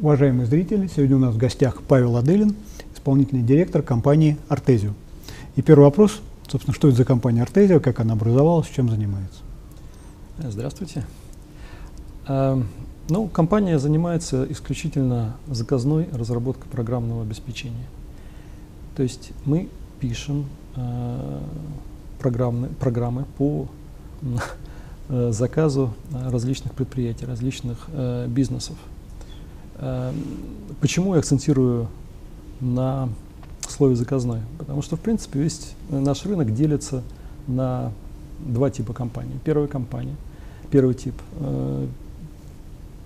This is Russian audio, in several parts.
Уважаемые зрители, сегодня у нас в гостях Павел Аделин, исполнительный директор компании «Артезио». И первый вопрос, собственно, что это за компания «Артезио», как она образовалась, чем занимается? Здравствуйте. А, ну, компания занимается исключительно заказной разработкой программного обеспечения. То есть мы пишем э, программы, программы по э, заказу различных предприятий, различных э, бизнесов. Э, почему я акцентирую на слове заказной? Потому что, в принципе, весь наш рынок делится на два типа компаний. Первая компания, первый тип э,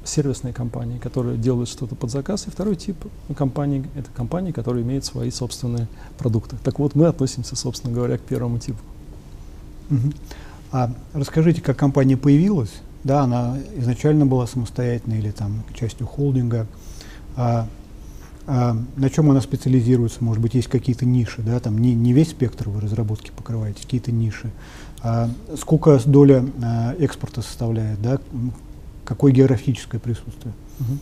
сервисные компании, которые делают что-то под заказ, и второй тип компаний – это компании, которые имеют свои собственные продукты. Так вот, мы относимся, собственно говоря, к первому типу. Угу. А расскажите, как компания появилась? Да, она изначально была самостоятельной или там частью холдинга. А, а на чем она специализируется? Может быть, есть какие-то ниши, да, там не, не весь спектр вы разработки покрываете, какие-то ниши. А сколько доля а, экспорта составляет, да, какое географическое присутствие? Угу.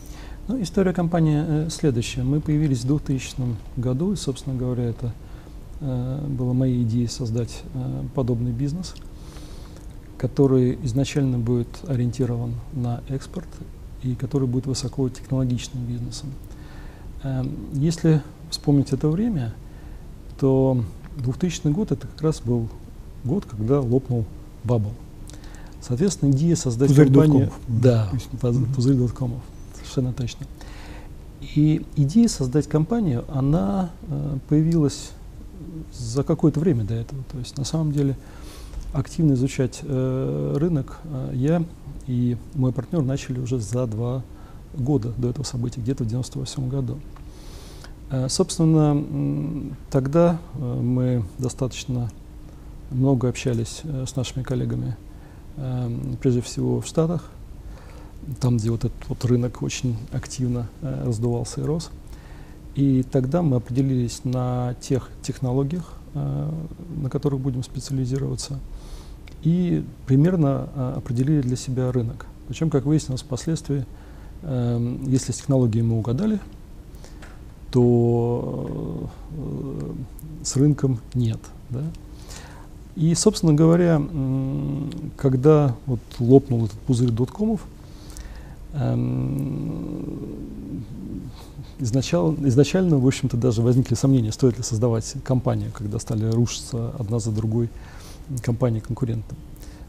Ну, история компании э, следующая. Мы появились в 2000 году, и, собственно говоря, это э, была моя идея создать э, подобный бизнес, который изначально будет ориентирован на экспорт и который будет высокотехнологичным бизнесом. Э, если вспомнить это время, то 2000 год это как раз был год, когда лопнул бабл. Соответственно, идея создать пузырь компанию... Доткомов. Да, пузырь доткомов, совершенно точно. И идея создать компанию, она э, появилась за какое-то время до этого. То есть на самом деле активно изучать э, рынок э, я и мой партнер начали уже за два года до этого события, где-то в 98 году. Э, собственно, тогда э, мы достаточно много общались э, с нашими коллегами Эм, прежде всего в Штатах, там, где вот этот вот рынок очень активно э, раздувался и рос. И тогда мы определились на тех технологиях, э, на которых будем специализироваться, и примерно э, определили для себя рынок. Причем, как выяснилось впоследствии, э, если с технологией мы угадали, то э, с рынком нет. Да? И, собственно говоря, когда вот лопнул этот пузырь доткомов, эм, изначально, изначально, в общем-то, даже возникли сомнения, стоит ли создавать компанию, когда стали рушиться одна за другой конкуренты.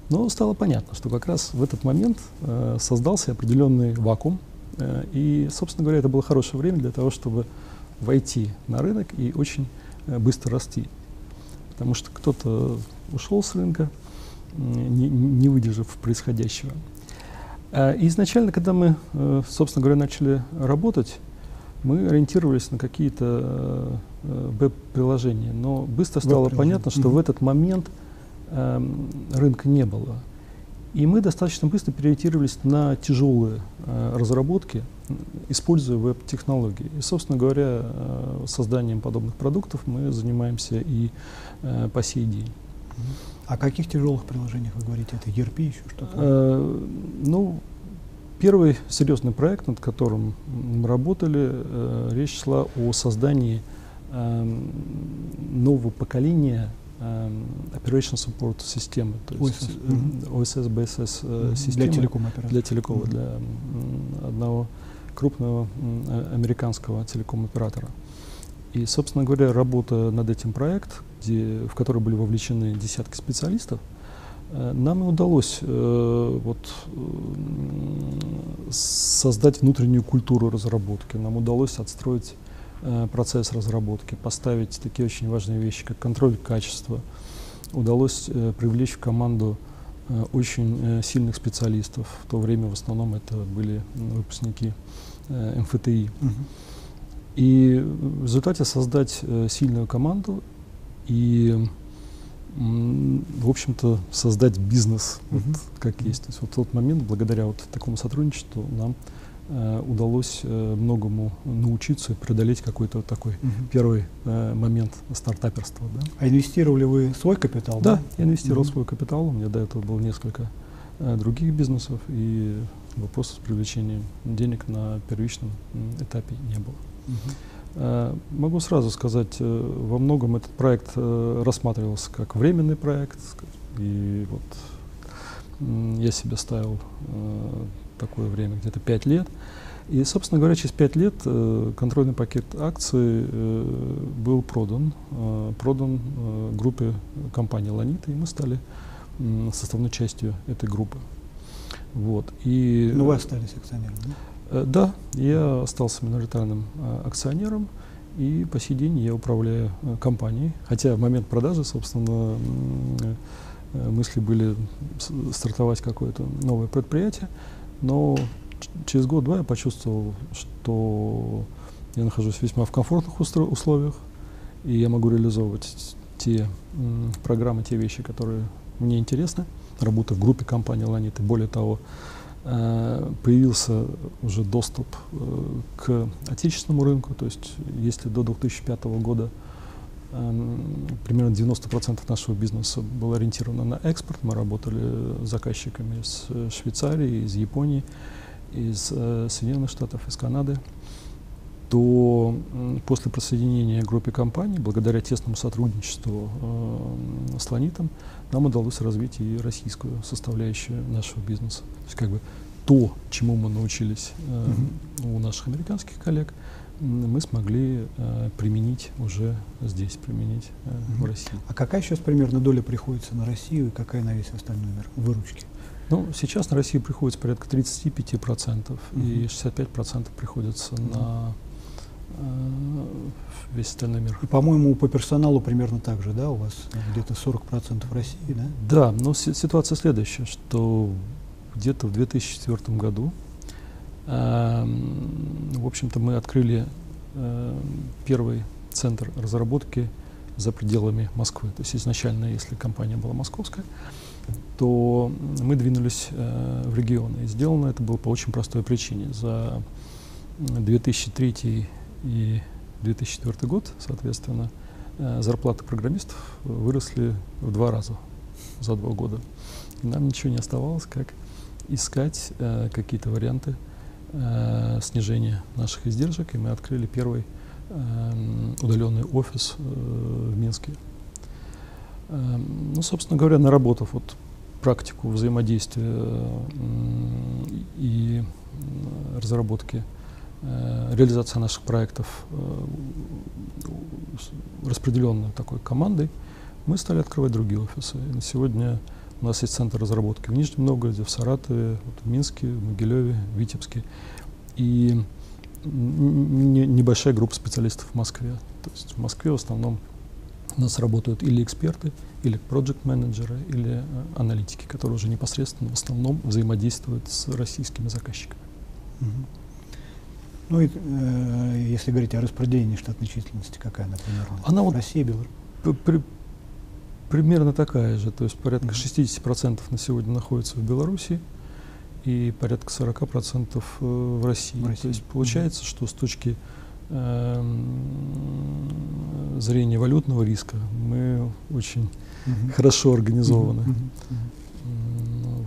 Но стало понятно, что как раз в этот момент э, создался определенный вакуум, э, и, собственно говоря, это было хорошее время для того, чтобы войти на рынок и очень э, быстро расти потому что кто-то ушел с рынка, не, не выдержав происходящего. И изначально, когда мы, э, собственно говоря, начали работать, мы ориентировались на какие-то э, веб-приложения, но быстро стало понятно, что mm-hmm. в этот момент эм, рынка не было. И мы достаточно быстро переориентировались на тяжелые э, разработки, используя веб-технологии. И, собственно говоря, э, созданием подобных продуктов мы занимаемся и э, по сей день. О каких тяжелых приложениях вы говорите? Это ERP еще что-то? Э, ну, первый серьезный проект, над которым мы работали, э, речь шла о создании э, нового поколения Эм, Operation Support системы, то есть OSS, BSS э, системы для телекома оператора. Для телекома, для одного крупного э, американского телеком-оператора. И, собственно говоря, работа над этим проектом, где, в который были вовлечены десятки специалистов, э, нам удалось э, вот, э, создать внутреннюю культуру разработки, нам удалось отстроить процесс разработки, поставить такие очень важные вещи, как контроль качества. Удалось э, привлечь в команду э, очень сильных специалистов. В то время в основном это были выпускники МФТИ. Угу. И в результате создать сильную команду и, в общем-то, создать бизнес, угу. вот, как есть. То есть вот в тот момент, благодаря вот такому сотрудничеству, нам Э, удалось э, многому научиться, преодолеть какой-то вот такой угу. первый э, момент стартаперства. Да? А инвестировали вы свой капитал? Да, да? я инвестировал угу. свой капитал. У меня до этого было несколько других бизнесов. И вопросов с привлечением денег на первичном этапе не было. Угу. Могу сразу сказать, э, во многом этот проект э, рассматривался как временный проект, и вот я себе ставил такое время, где-то 5 лет. И, собственно говоря, через 5 лет контрольный пакет акций был продан, продан группе компании «Ланита», и мы стали составной частью этой группы. Вот. И, Но ну, вы остались акционером, да? Э, да, я остался миноритарным э, акционером, и по сей день я управляю э, компанией. Хотя в момент продажи, собственно, мысли были стартовать какое-то новое предприятие, но через год-два я почувствовал, что я нахожусь весьма в комфортных условиях, и я могу реализовывать те программы, те вещи, которые мне интересны работы в группе компании «Ланит». И более того, э, появился уже доступ э, к отечественному рынку. То есть если до 2005 года примерно 90% нашего бизнеса было ориентировано на экспорт, мы работали с заказчиками из Швейцарии, из Японии, из э, Соединенных Штатов, из Канады, то после присоединения к группе компаний, благодаря тесному сотрудничеству э, с Ланитом, нам удалось развить и российскую составляющую нашего бизнеса. То есть как бы то, чему мы научились э, у наших американских коллег, мы смогли э, применить уже здесь, применить э, в России. А какая сейчас примерно доля приходится на Россию и какая на весь остальной мир выручки? Ну, сейчас на Россию приходится порядка 35%, uh-huh. и 65% приходится uh-huh. на Э, весь остальной мир. И, по-моему, по персоналу примерно так же, да, у вас где-то 40% в России, да? Да, но ситуация следующая, что где-то в 2004 году, в общем-то, мы открыли э, первый центр разработки за пределами Москвы. То есть изначально, если компания была московская, то мы двинулись э, в регионы. И сделано это было по очень простой причине. За 2003 и 2004 год, соответственно, э, зарплаты программистов выросли в два раза за два года. И нам ничего не оставалось, как искать какие-то варианты э, снижения наших издержек, и мы открыли первый э, удаленный офис э, в Минске. Э, ну, собственно говоря, наработав вот практику взаимодействия э, и разработки Э, реализация наших проектов э, распределенной такой командой, мы стали открывать другие офисы. И на сегодня у нас есть центр разработки в Нижнем Новгороде, в Саратове, вот в Минске, в Могилеве, в Витебске. И не, небольшая группа специалистов в Москве. То есть в Москве в основном у нас работают или эксперты, или проект-менеджеры, или э, аналитики, которые уже непосредственно в основном взаимодействуют с российскими заказчиками. Mm-hmm. Ну и э, если говорить о распределении штатной численности, какая она примерно? Она вот Россия, Беларусь? При, примерно такая же, то есть порядка mm-hmm. 60% на сегодня находится в Беларуси и порядка 40% э, в России. в России. То есть получается, mm-hmm. что с точки э, зрения валютного риска мы очень mm-hmm. хорошо организованы. Mm-hmm.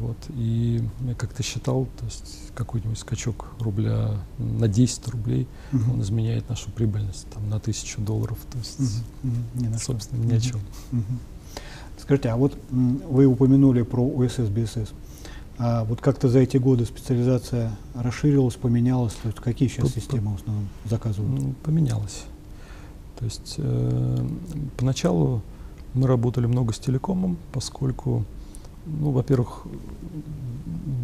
Вот. И я как-то считал, то есть какой-нибудь скачок рубля на 10 рублей, угу. он изменяет нашу прибыльность там, на тысячу долларов. То есть, не на собственно, ни о чем. Угу. Скажите, а вот вы упомянули про ОСС, БСС. А вот как-то за эти годы специализация расширилась, поменялась? То есть какие сейчас системы в основном заказывают? Ну, поменялась. То есть э, поначалу мы работали много с телекомом, поскольку ну, во-первых,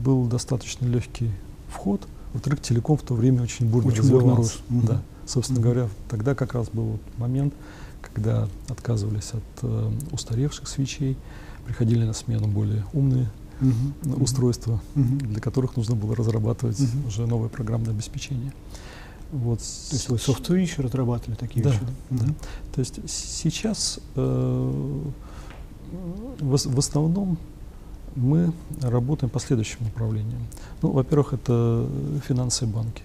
был достаточно легкий вход, во-вторых, телеком в то время очень бурно очень развивался. Бурно Да. Собственно mm-hmm. говоря, тогда как раз был вот момент, когда отказывались от э, устаревших свечей, приходили на смену более умные mm-hmm. устройства, mm-hmm. для которых нужно было разрабатывать mm-hmm. уже новое программное обеспечение. Вот. То есть вы софт-свич разрабатывали такие да, вещи? Да. Mm-hmm. То есть сейчас э, в, в основном мы работаем по следующим направлениям. Ну, во-первых, это финансы и банки.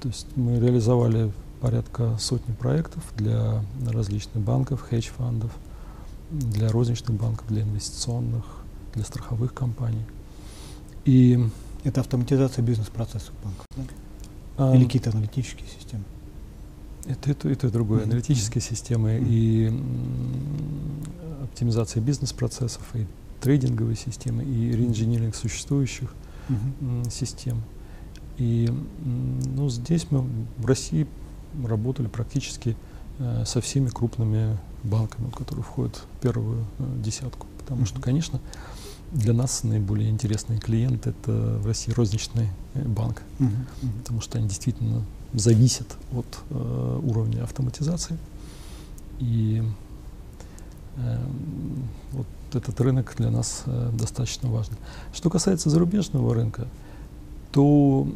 То есть мы реализовали порядка сотни проектов для различных банков, хедж-фандов, для розничных банков, для инвестиционных, для страховых компаний. И Это автоматизация бизнес-процессов банков, да? А, Или какие-то аналитические системы? Это, это, это другое. Mm-hmm. Аналитические системы mm-hmm. и оптимизация бизнес-процессов, и трейдинговые системы, и реинжиниринг существующих mm-hmm. систем. И ну, здесь мы в России работали практически э, со всеми крупными банками, которые входят в первую э, десятку. Потому что, конечно, для нас наиболее интересный клиент это в России розничный э, банк, потому что они действительно зависят от э, уровня автоматизации. И э, вот этот рынок для нас э, достаточно важен. Что касается зарубежного рынка, то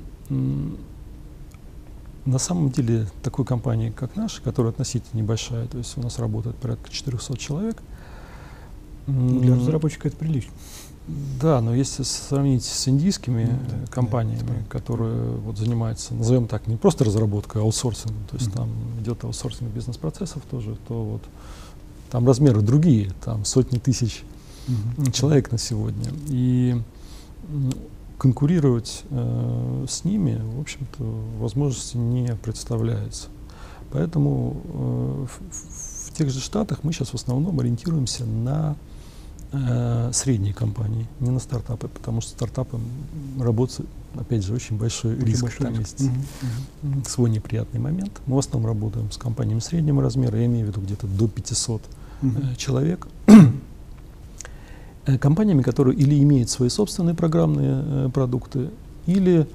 на самом деле такой компании, как наша, которая относительно небольшая, то есть у нас работает порядка 400 человек. Для разработчика это прилично. Да, но если сравнить с индийскими ну, да, компаниями, да, которые вот занимаются, назовем так, не просто разработкой, а аутсорсингом, то есть mm-hmm. там идет аутсорсинг бизнес-процессов тоже, то вот там размеры другие, там сотни тысяч mm-hmm. человек на сегодня. И конкурировать э, с ними, в общем-то, возможности не представляется. Поэтому э, в, в тех же Штатах мы сейчас в основном ориентируемся на э, средние компании, не на стартапы, потому что стартапы работают, опять же, очень большой очень риск. Большой там риск. есть угу. свой неприятный момент. Мы в основном работаем с компаниями среднего размера, я имею в виду где-то до 500 угу. э, человек. Э, компаниями, которые или имеют свои собственные программные э, продукты, или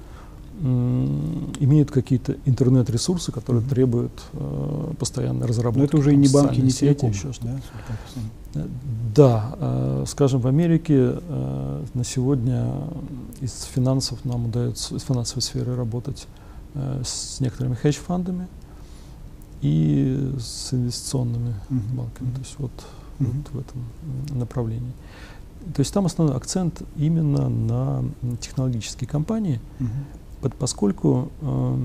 имеют каккакие-то интернет-ресурсы, которые mm-hmm. требуют э, постоянной разработки. Но это уже и не банки, не сети, еще что да, э, да э, скажем, в Америке э, на сегодня из финансов нам удается, из финансовой сферы работать э, с некоторыми хедж-фандами и с инвестиционными mm-hmm. банками. То есть вот, mm-hmm. вот в этом направлении. То есть там основной акцент именно на технологические компании. Mm-hmm поскольку э,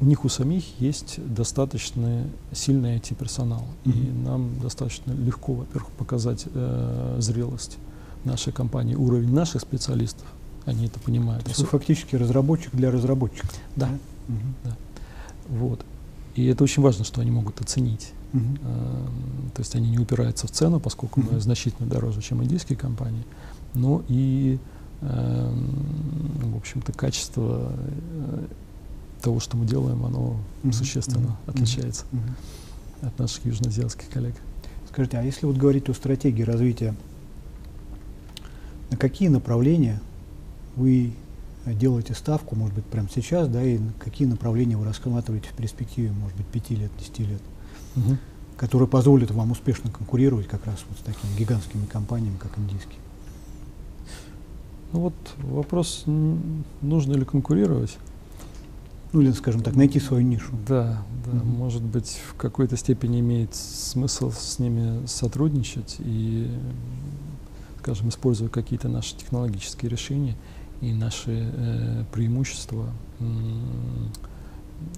у них у самих есть достаточно сильный IT-персонал. Mm-hmm. И нам достаточно легко, во-первых, показать э, зрелость нашей компании, уровень наших специалистов. Они это понимают. То есть вы фактически разработчик для разработчиков. Да. Да. Mm-hmm. да. Вот. И это очень важно, что они могут оценить. Uh-huh. Э, то есть они не упираются в цену, поскольку мы значительно дороже, чем индийские компании. Но и Эм, в общем-то, качество э, того, что мы делаем, оно существенно отличается от наших южноазиатских коллег. Скажите, а если вот говорить о стратегии развития, на какие направления вы делаете ставку, может быть, прямо сейчас, да, и какие направления вы рассматриваете в перспективе, может быть, пяти лет, десяти лет, угу. которые позволят вам успешно конкурировать как раз вот с такими гигантскими компаниями, как индийские? Ну вот вопрос, нужно ли конкурировать. Ну или, скажем так, найти свою нишу. Да, да, mm-hmm. может быть, в какой-то степени имеет смысл с ними сотрудничать и, скажем, используя какие-то наши технологические решения и наши э, преимущества э,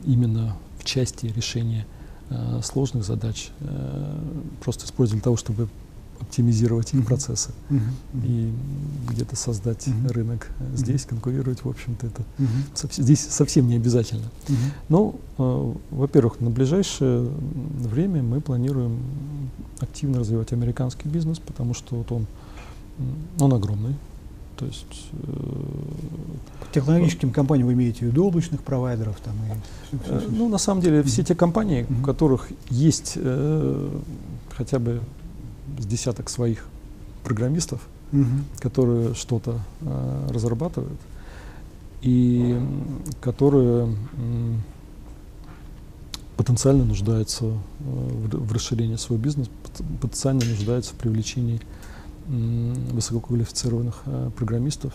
именно в части решения сложных задач, э, просто использовать для того, чтобы оптимизировать их процессы uh-huh. и где-то создать uh-huh. рынок здесь, uh-huh. конкурировать, в общем-то, это uh-huh. сов- здесь совсем не обязательно. Uh-huh. Но, э, во-первых, на ближайшее время мы планируем активно развивать американский бизнес, потому что вот он, он огромный. То есть, э, технологическим компаниям вы имеете в виду облачных провайдеров? Там, и все, все, все. Ну, на самом деле, все те компании, uh-huh. у которых есть э, хотя бы с десяток своих программистов, угу. которые что-то э, разрабатывают и которые э, потенциально нуждаются э, в, в расширении своего бизнеса, потенциально нуждаются в привлечении э, высококвалифицированных э, программистов,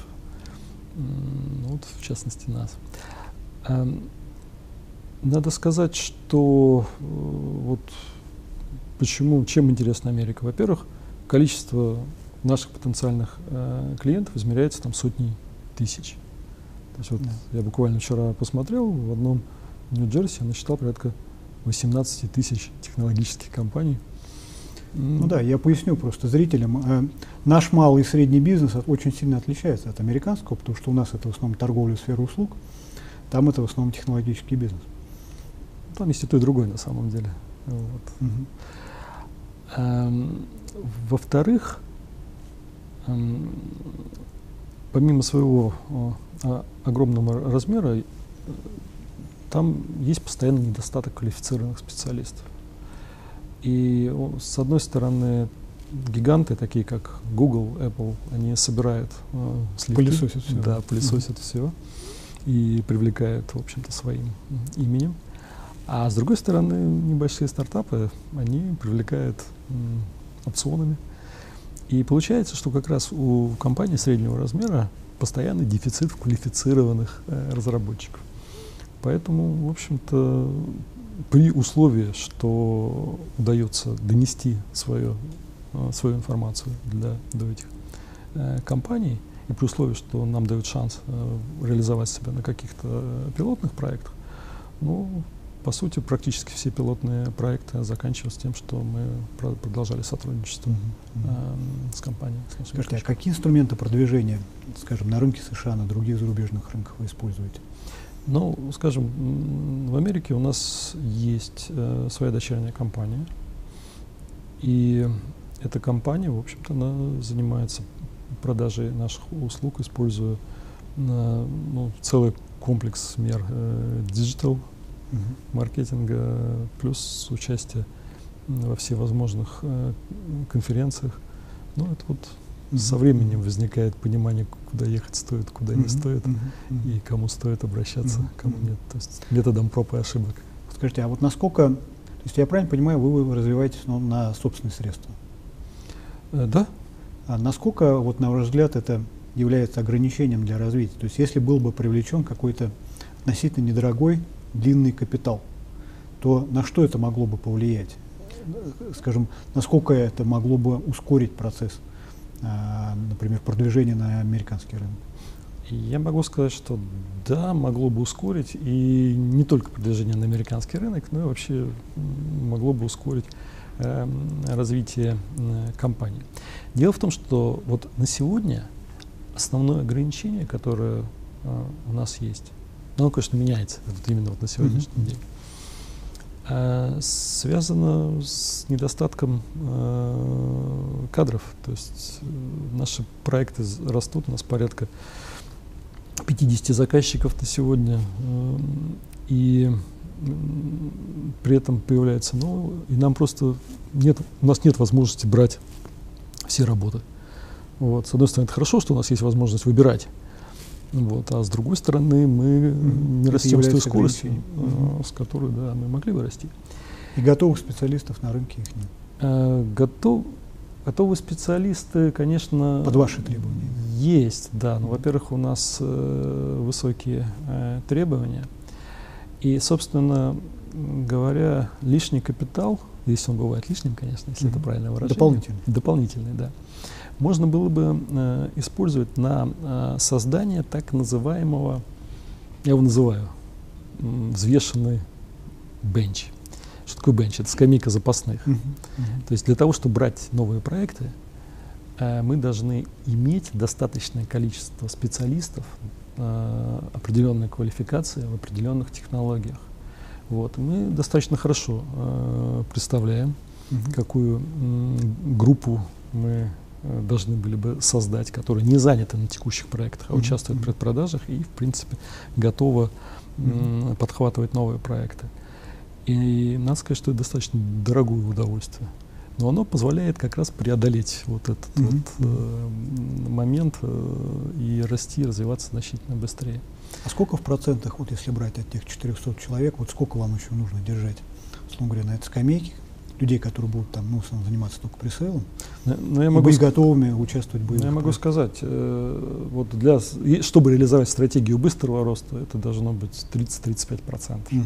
вот в частности нас. Э, надо сказать, что э, вот Почему, чем интересна Америка? Во-первых, количество наших потенциальных э, клиентов измеряется там сотни тысяч. То есть вот да. я буквально вчера посмотрел, в одном Нью-Джерси я насчитал порядка 18 тысяч технологических компаний. Ну да, я поясню просто зрителям. Э, наш малый и средний бизнес очень сильно отличается от американского, потому что у нас это в основном торговля сфера услуг, там это в основном технологический бизнес. Там есть и то, и другое на самом деле. Вот. Угу. Эм, во-вторых, эм, помимо своего э, огромного размера, э, там есть постоянный недостаток квалифицированных специалистов. И с одной стороны, гиганты, такие как Google, Apple, они собирают э, сливки. Пылесосят все. Да, пылесосят mm-hmm. все и привлекают, в общем-то, своим именем. А с другой стороны, небольшие стартапы, они привлекают м, опционами. И получается, что как раз у компаний среднего размера постоянный дефицит квалифицированных э, разработчиков. Поэтому, в общем-то, при условии, что удается донести свою, э, свою информацию для, до этих э, компаний, и при условии, что нам дают шанс э, реализовать себя на каких-то пилотных проектах, ну, по сути, практически все пилотные проекты заканчиваются тем, что мы продолжали сотрудничество mm-hmm. э, с компанией. С Скажите, а какие инструменты продвижения, скажем, на рынке США, на других зарубежных рынках вы используете? Ну, скажем, в Америке у нас есть э, своя дочерняя компания, и эта компания, в общем-то, она занимается продажей наших услуг, используя э, ну, целый комплекс мер э, digital маркетинга, плюс участие во всевозможных э, конференциях. Ну, это вот. Со временем возникает понимание, куда ехать стоит, куда не стоит, и кому стоит обращаться, кому нет. То есть методом проб и ошибок. Скажите, а вот насколько, то есть я правильно понимаю, вы развиваетесь ну, на собственные средства? Э, да. А насколько, вот на ваш взгляд, это является ограничением для развития? То есть если был бы привлечен какой-то относительно недорогой длинный капитал, то на что это могло бы повлиять? Скажем, насколько это могло бы ускорить процесс, например, продвижения на американский рынок? Я могу сказать, что да, могло бы ускорить, и не только продвижение на американский рынок, но и вообще могло бы ускорить э, развитие э, компании. Дело в том, что вот на сегодня основное ограничение, которое э, у нас есть, оно, конечно, меняется вот именно вот на сегодняшний mm-hmm. день. А, связано с недостатком а, кадров. То есть э, наши проекты растут, у нас порядка 50 заказчиков на сегодня. Э, и при этом появляется новое, и нам просто нет, у нас нет возможности брать все работы. Вот. С одной стороны, это хорошо, что у нас есть возможность выбирать вот. А с другой стороны, мы не растем с той скоростью, mm-hmm. с которой да, мы могли бы расти. И готовых специалистов на рынке их нет? А, готов, готовые специалисты, конечно... Под ваши требования? Есть, да. Ну, во-первых, у нас э, высокие э, требования. И, собственно говоря, лишний капитал, если он бывает лишним, конечно, если mm-hmm. это правильное выражение. Дополнительный. Дополнительный, да можно было бы э, использовать на э, создание так называемого, я его называю, взвешенный бенч. Что такое бенч? Это скамейка запасных. Uh-huh. То есть для того, чтобы брать новые проекты, э, мы должны иметь достаточное количество специалистов э, определенной квалификации в определенных технологиях. Вот. Мы достаточно хорошо э, представляем, uh-huh. какую э, группу мы Э, должны были бы создать, которые не заняты на текущих проектах, а участвуют mm-hmm. в предпродажах и, в принципе, готовы mm-hmm. подхватывать новые проекты. И надо сказать, что это достаточно дорогое удовольствие. Но оно позволяет как раз преодолеть вот этот mm-hmm. вот, э, момент э, и расти, развиваться значительно быстрее. А сколько в процентах, вот если брать от тех 400 человек, вот сколько вам еще нужно держать, условно говоря, на этой скамейке, людей, которые будут там, ну, заниматься только пресейлом, но, но я могу быть готовыми участвовать в боевых. Я могу сказать, э, вот для, чтобы реализовать стратегию быстрого роста, это должно быть 30-35%. Угу.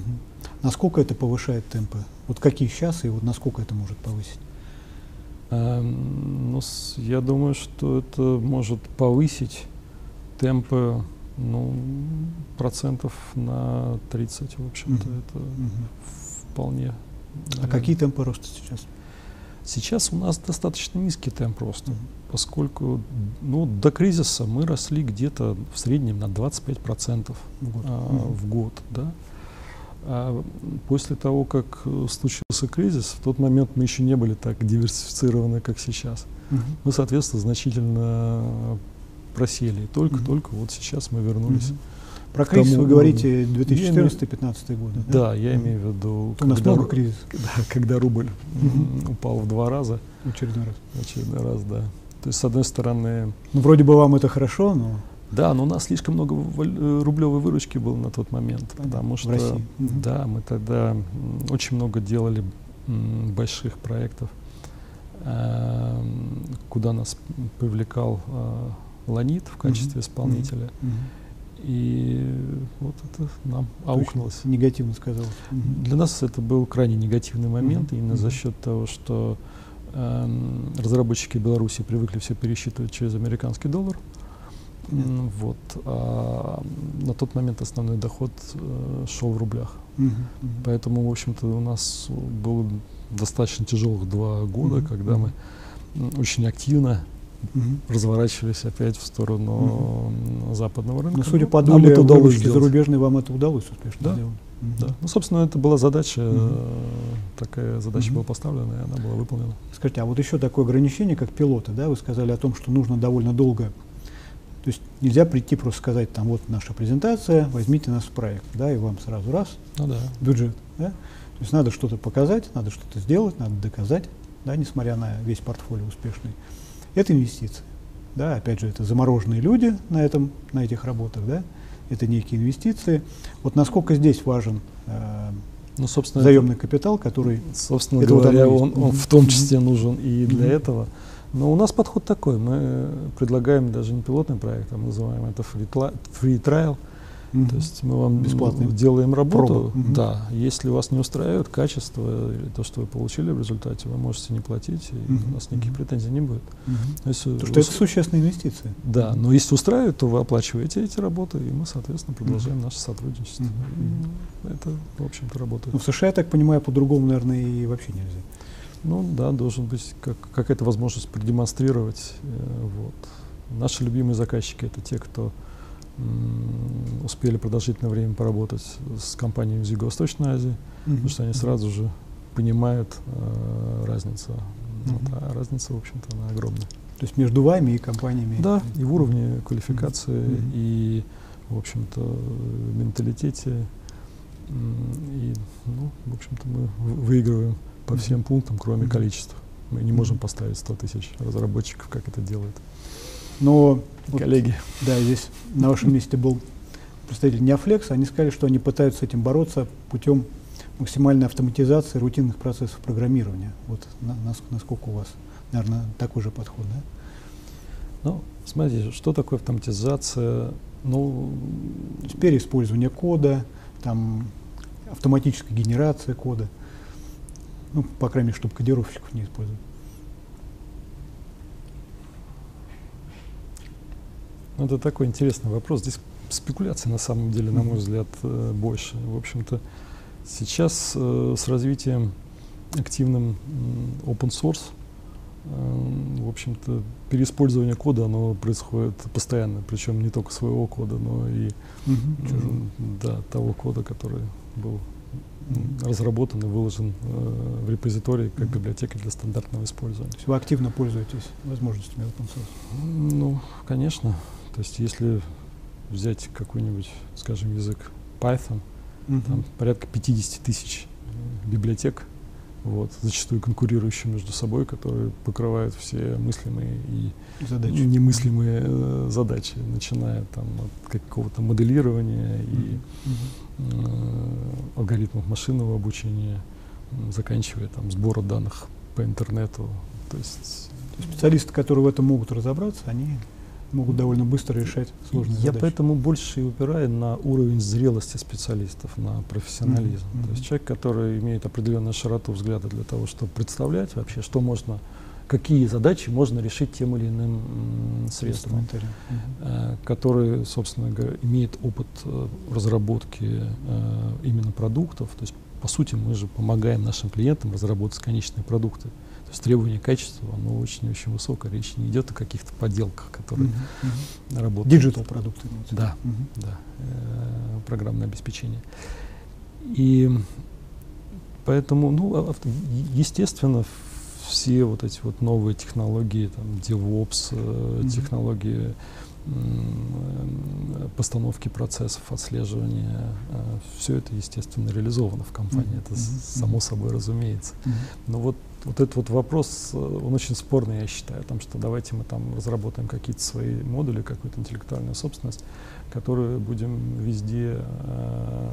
Насколько это повышает темпы? Вот какие сейчас и вот насколько это может повысить? Э, ну, с, я думаю, что это может повысить темпы ну, процентов на 30, в общем-то, угу. это угу. вполне а какие темпы роста сейчас? Сейчас у нас достаточно низкий темп роста, mm-hmm. поскольку ну, до кризиса мы росли где-то в среднем на 25% в год. А, mm-hmm. в год да? А после того, как случился кризис, в тот момент мы еще не были так диверсифицированы, как сейчас. Mm-hmm. Мы, соответственно, значительно просели. Только-только mm-hmm. вот сейчас мы вернулись. Mm-hmm. Про кризис вы говорите 2014-2015 годы? Да, да, я имею в виду... У нас много кризис. Да, когда рубль угу. упал в два раза. Очередной раз. Очередной раз, да. То есть, с одной стороны... Ну, вроде бы вам это хорошо, но... Да, но у нас слишком много э, рублевой выручки было на тот момент, потому что... В России. Да, мы тогда очень много делали больших проектов, э, куда нас привлекал э, Ланит в качестве исполнителя. Mm-hmm. И вот это нам аукнулось. Негативно сказалось. Для нас это был крайне негативный момент, mm-hmm. именно за счет того, что э, разработчики Беларуси привыкли все пересчитывать через американский доллар. Mm-hmm. Вот. А на тот момент основной доход э, шел в рублях. Mm-hmm. Поэтому, в общем-то, у нас было достаточно тяжелых два года, mm-hmm. когда мы очень активно угу. разворачивались опять в сторону угу. западного рынка. Но ну, судя по доле это зарубежной, вам это удалось успешно да? сделать. Да. Ну, собственно, это была задача, угу. такая задача угу. была поставлена, и она была выполнена. Скажите, а вот еще такое ограничение, как пилоты, да, вы сказали о том, что нужно довольно долго то есть нельзя прийти просто сказать, там вот наша презентация, возьмите нас в проект, да, и вам сразу раз, ну, да. бюджет. Да? То есть надо что-то показать, надо что-то сделать, надо доказать, да, несмотря на весь портфолио успешный. Это инвестиции. Да, опять же, это замороженные люди на, этом, на этих работах, да, это некие инвестиции. Вот насколько здесь важен э, ну, собственно, заемный капитал, который... Собственно говоря, он, он в том числе нужен и для этого. Но у нас подход такой. Мы предлагаем даже не пилотный проект, а мы называем это free trial. Mm-hmm. То есть мы вам бесплатно делаем работу. Mm-hmm. Да, если вас не устраивает качество или то, что вы получили в результате, вы можете не платить, и mm-hmm. у нас никаких претензий не будет. Mm-hmm. Если Потому что это существенная инвестиция. Да, но если устраивает, то вы оплачиваете эти работы, и мы, соответственно, продолжаем mm-hmm. наше сотрудничество. Mm-hmm. Это, в общем-то, работает. Но в США, я так понимаю, по-другому, наверное, и вообще нельзя. Ну да, должен быть как, какая-то возможность продемонстрировать. Э, вот. Наши любимые заказчики это те, кто успели продолжительное время поработать с компаниями из Юго-Восточной Азии, mm-hmm. потому что они сразу же понимают э, разницу. Mm-hmm. Вот, а разница, в общем-то, она огромная. То есть между вами и компаниями? Да, и в уровне квалификации, mm-hmm. и, в общем-то, менталитете. И, ну, в общем-то, мы выигрываем по всем пунктам, кроме mm-hmm. количества. Мы не можем поставить 100 тысяч разработчиков, как это делают. Но коллеги. Вот, да, здесь на вашем месте был представитель Неофлекса, они сказали, что они пытаются с этим бороться путем максимальной автоматизации рутинных процессов программирования. Вот на, насколько у вас, наверное, такой же подход, да? Ну, смотрите, что такое автоматизация? Ну, переиспользование кода, там автоматическая генерация кода. Ну, по крайней мере, чтобы кодировщиков не использовать. Ну, это такой интересный вопрос. Здесь спекуляции на самом деле, на мой взгляд, э, больше. В общем-то, сейчас э, с развитием активным open source, э, в общем-то, переиспользование кода, оно происходит постоянно, причем не только своего кода, но и mm-hmm. да, того кода, который был разработан и выложен э, в репозитории как библиотека для стандартного использования. То есть вы активно пользуетесь возможностями open source? Ну, конечно. То есть если взять какой-нибудь, скажем, язык Python, uh-huh. там порядка 50 тысяч библиотек, вот, зачастую конкурирующие между собой, которые покрывают все мыслимые и задачи. немыслимые э, задачи, начиная там, от какого-то моделирования и uh-huh. э, алгоритмов машинного обучения, заканчивая там, сбора данных по интернету. То есть, То есть специалисты, которые в этом могут разобраться, они могут довольно быстро решать сложные Я задачи. поэтому больше и упираю на уровень зрелости специалистов, на профессионализм. Mm-hmm. То есть человек, который имеет определенную широту взгляда для того, чтобы представлять вообще, что можно, какие задачи можно решить тем или иным средством, mm-hmm. который, собственно говоря, имеет опыт э, разработки э, именно продуктов. То есть, по сути, мы же помогаем нашим клиентам разработать конечные продукты. То есть требование качества, оно очень-очень высокое. Речь не идет о каких-то поделках, которые mm-hmm. работают. Digital продукты. Да, mm-hmm. да. Э, программное обеспечение. И поэтому, ну, а, естественно, все вот эти вот новые технологии, там, DevOps, mm-hmm. технологии постановки процессов, отслеживания, э, все это, естественно, реализовано в компании, mm-hmm. это само собой разумеется. Mm-hmm. Но вот, вот этот вот вопрос, э, он очень спорный, я считаю, о том, что давайте мы там разработаем какие-то свои модули, какую-то интеллектуальную собственность, которую будем везде э,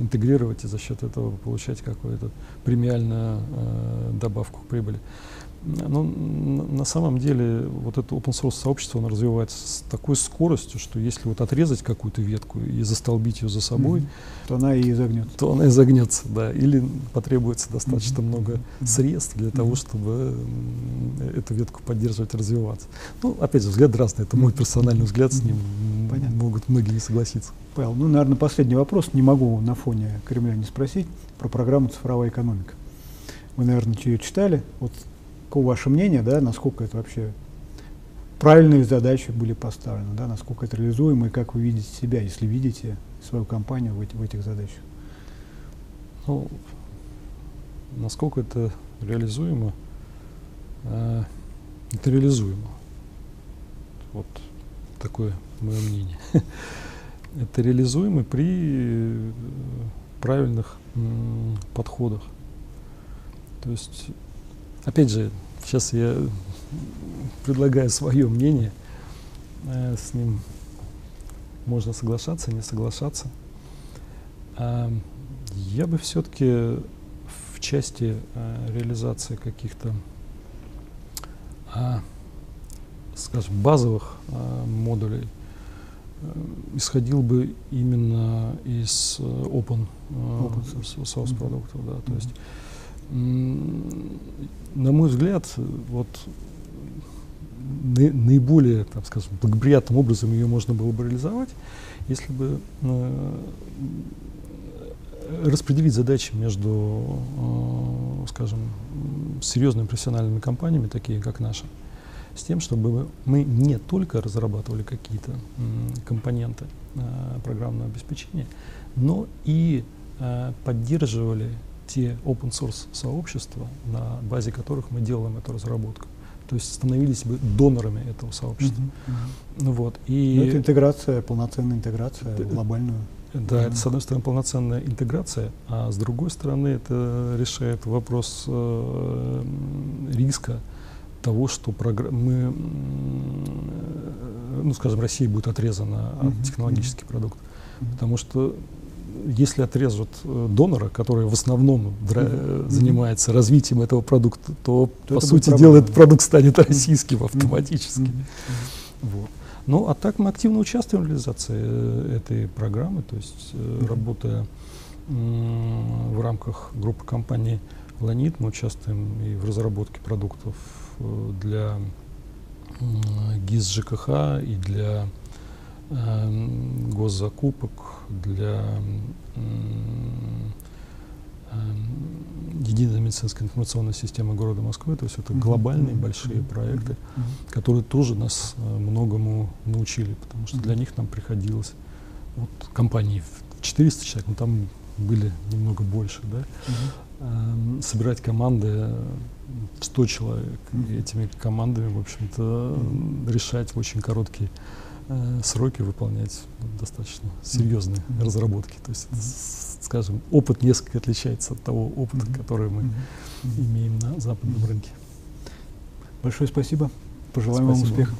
интегрировать и за счет этого получать какую-то премиальную э, добавку к прибыли. Но на самом деле вот это open source сообщество оно развивается с такой скоростью, что если вот отрезать какую-то ветку и застолбить ее за собой, mm -hmm. то она и изогнется. То она изогнется, да. Или потребуется достаточно mm -hmm. много средств для mm -hmm. того, чтобы эту ветку поддерживать, развиваться. Ну, опять же, взгляд разный. Это мой персональный взгляд, с ним Понятно. могут многие не согласиться. Павел, ну, наверное, последний вопрос. Не могу на фоне Кремля не спросить про программу «Цифровая экономика». Вы, наверное, ее читали. Вот Каково ваше мнение, да, насколько это вообще правильные задачи были поставлены, да, насколько это реализуемо и как вы видите себя, если видите свою компанию в, эти, в этих задачах? Ну, насколько это реализуемо? Э, это реализуемо. Вот такое мое мнение. это реализуемо при правильных подходах. То есть Опять же, сейчас я предлагаю свое мнение, э, с ним можно соглашаться, не соглашаться. А, я бы все-таки в части э, реализации каких-то, а, скажем, базовых а, модулей э, исходил бы именно из open, open source продуктов. Да, то есть на мой взгляд, вот наиболее, так скажем, благоприятным образом ее можно было бы реализовать, если бы э, распределить задачи между, э, скажем, серьезными профессиональными компаниями, такие как наша, с тем, чтобы мы не только разрабатывали какие-то компоненты э, программного обеспечения, но и поддерживали те open source сообщества, на базе которых мы делаем эту разработку. То есть становились бы донорами этого сообщества. Uh-huh, uh-huh. Ну, вот, и Но это интеграция, полноценная интеграция это, глобальную. Да, uh-huh. это с одной стороны полноценная интеграция, а с другой стороны это решает вопрос э, риска того, что мы, ну, скажем, Россия будет отрезана от uh-huh, технологических uh-huh. продуктов. Uh-huh. Потому что если отрежут э, донора, который в основном mm-hmm. занимается развитием этого продукта, то, то по сути дела этот продукт станет российским автоматически. Mm-hmm. Вот. Ну, а так мы активно участвуем в реализации э, этой программы, то есть mm-hmm. работая в рамках группы компаний Ланит, мы участвуем и в разработке продуктов для ГИС ЖКХ и для госзакупок для эм, единой медицинской информационной системы города Москвы. То есть это глобальные большие проекты, которые тоже нас э, многому научили, потому что для них нам приходилось, вот компании 400 человек, но там были немного больше, да, эм, собирать команды 100 человек, и этими командами, в общем-то, решать в очень короткие Э, сроки выполнять достаточно серьезные mm-hmm. разработки. То есть, mm-hmm. скажем, опыт несколько отличается от того опыта, mm-hmm. который мы mm-hmm. имеем на западном рынке. Большое спасибо. Пожелаем спасибо. вам успеха.